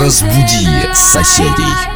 Разбуди соседей.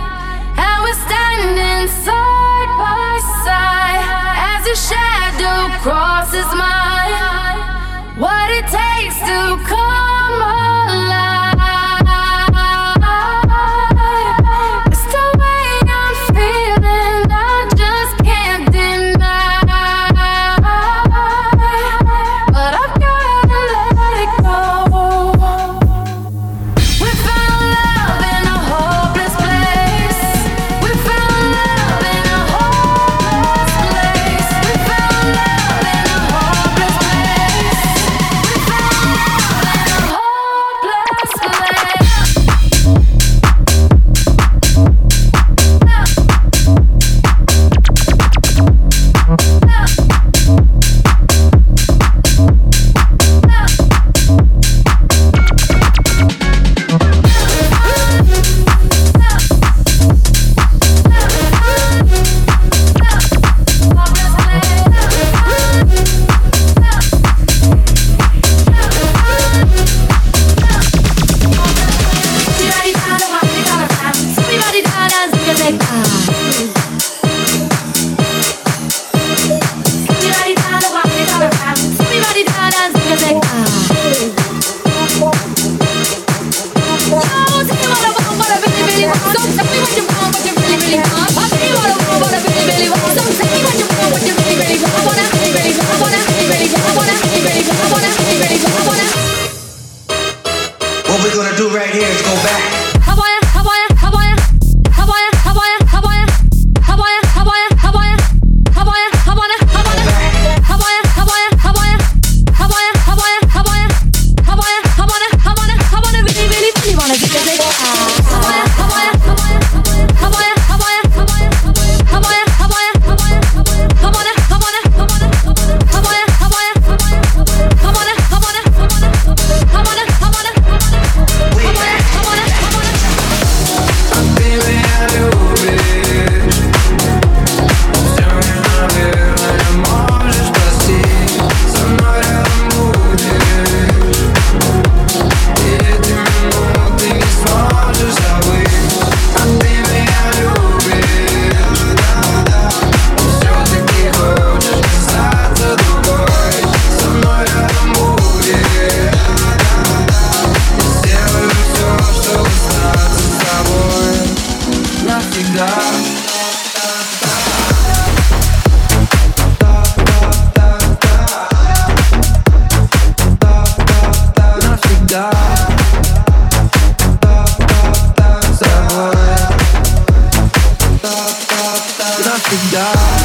Я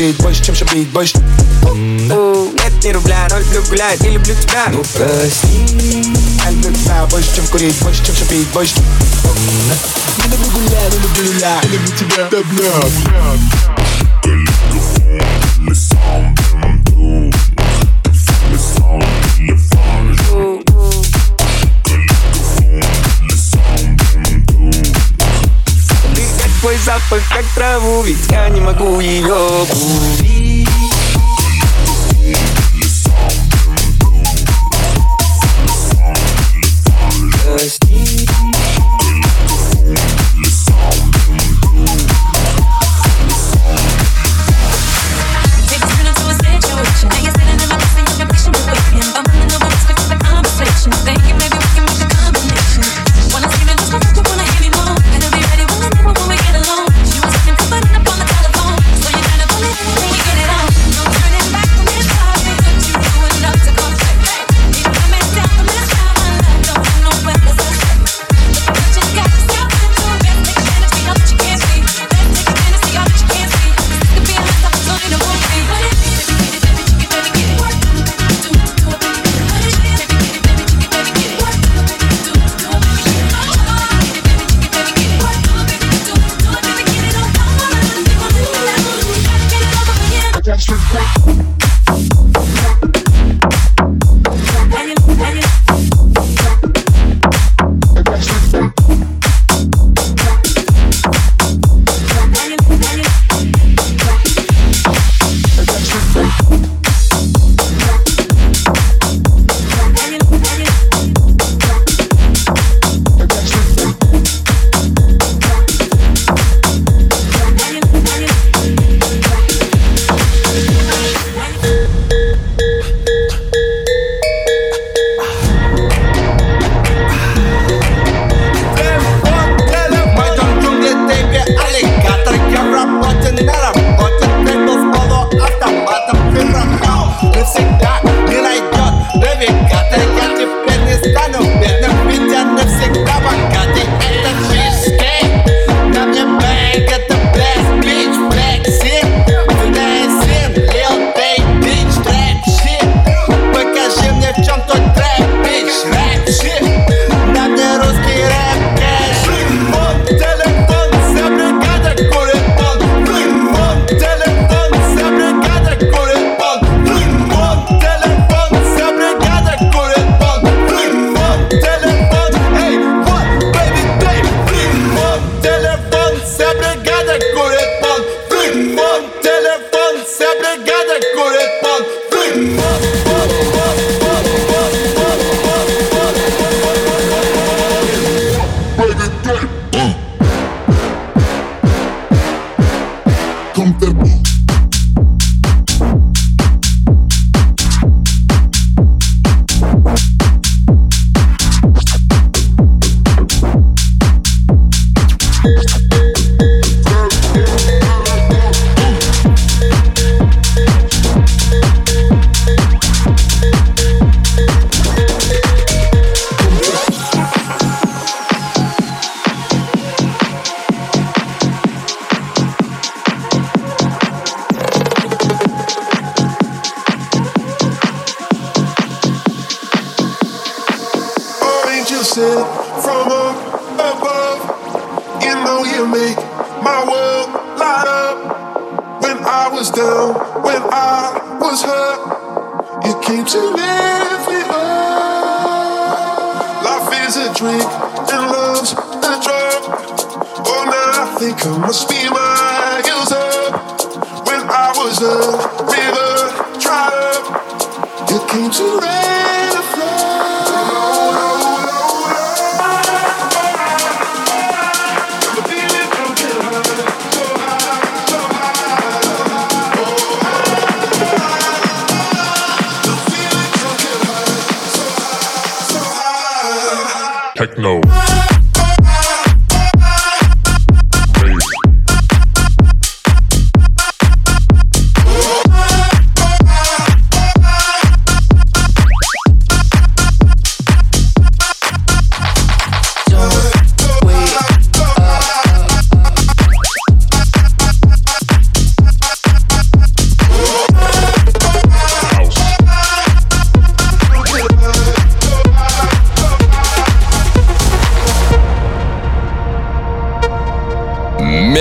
курить, больше, чем шабить, больше. Нет ни рубля, но люблю гулять и люблю тебя. Ну прости. Я люблю тебя больше, чем курить, больше, чем шабить, больше. Я люблю гулять, но люблю люля, люблю тебя. До дна как траву, ведь я не могу ее убить bounce and. come ter bom. Sent from up above. You know you make my world light up. When I was down, when I was hurt, you came to lift me up. Life is a drink and love's a drug. Oh, now I think I must be my heels up. When I was a river dried up, you came to rain know.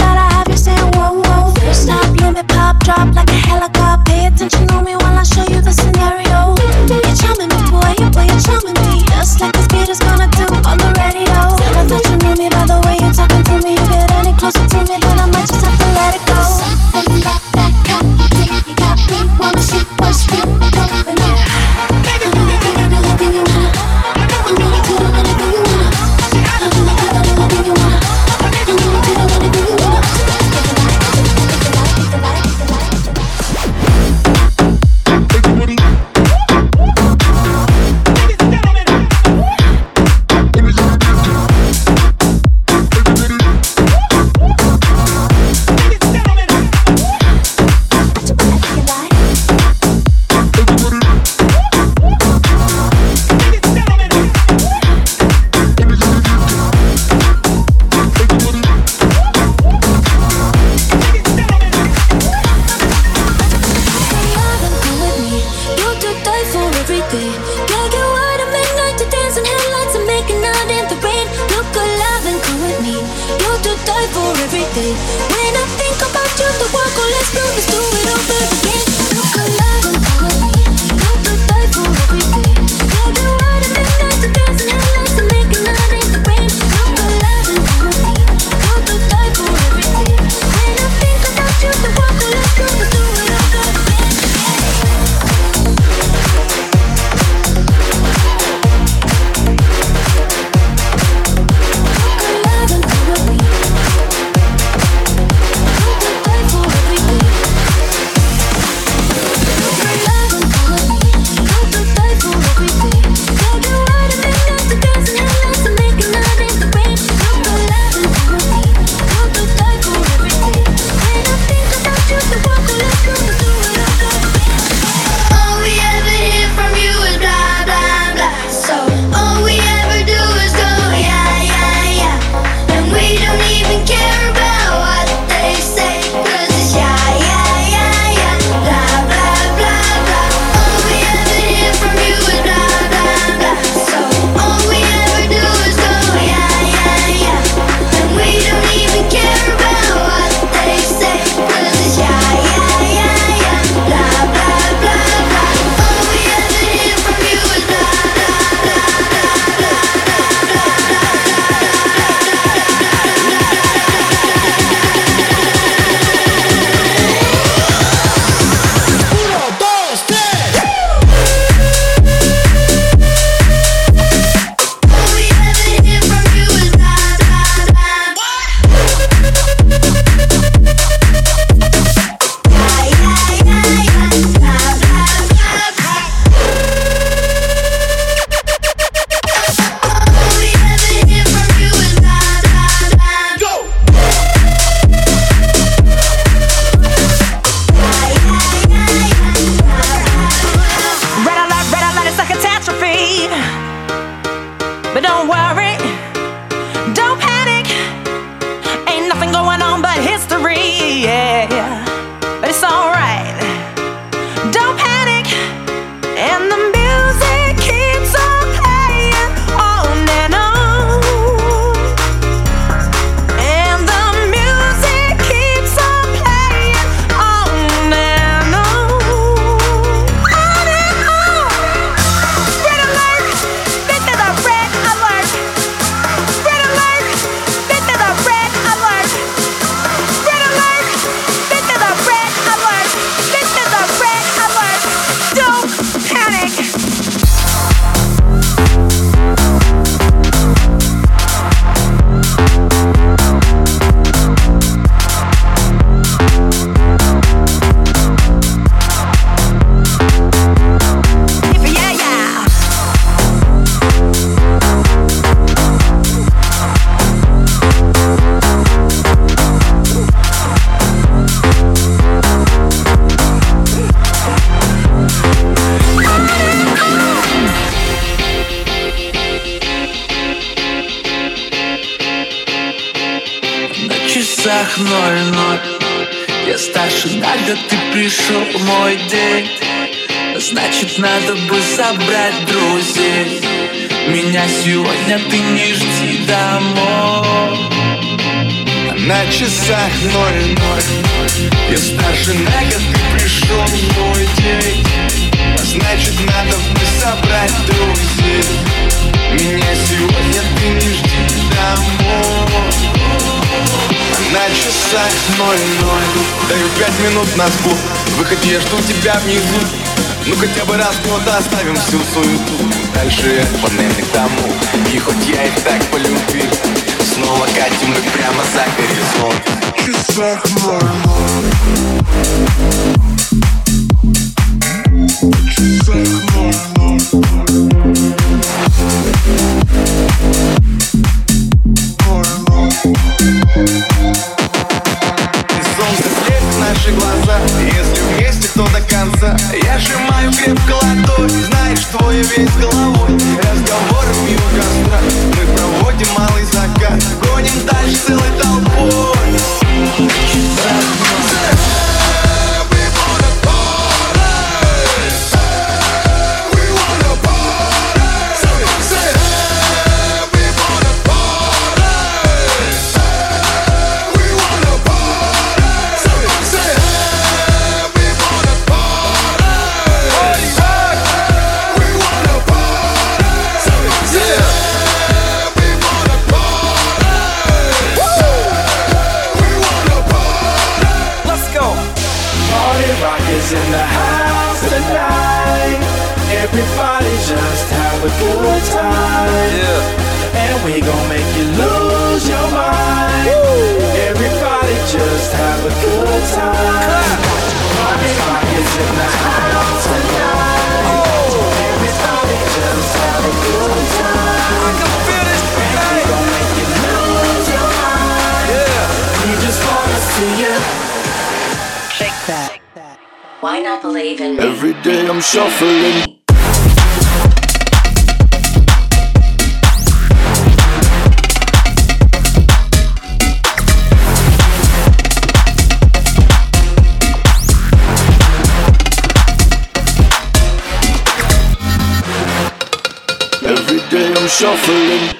gotta have you saying, whoa, whoa. First let me pop, drop like a helicopter. Pay attention. for everything. When I think about you, the world goes, let's do, let's do it over again. часах ноль-ноль Я старше на год ты пришел мой день. Значит, надо бы собрать друзей. Меня сегодня ты не жди домой. На часах ноль-ноль Я старше на год, ты пришел мой день. Значит, надо бы собрать друзей. Меня сегодня ты не жди домой. На часах ноль-ноль. Даю пять минут на сгуб Выходи, я жду тебя внизу. Ну хотя бы раз в год оставим всю суету Дальше от панели к тому И хоть я и так полюбил Снова катим мы прямо за горизонт. Часах ноль-ноль. Часах ноль-ноль наши глаза. Если вместе, то до конца. Я сжимаю крепко ладонь. Знаешь, твой весь головой. Разговор в угодно It's in the house tonight. Everybody just have a good time. Yeah. And we gon' make you lose your mind. Woo. Everybody just have a good time. Party rock is in the house tonight. Oh. Everybody just have a good time. Why not believe in me? Every day I'm shuffling. Every day I'm shuffling.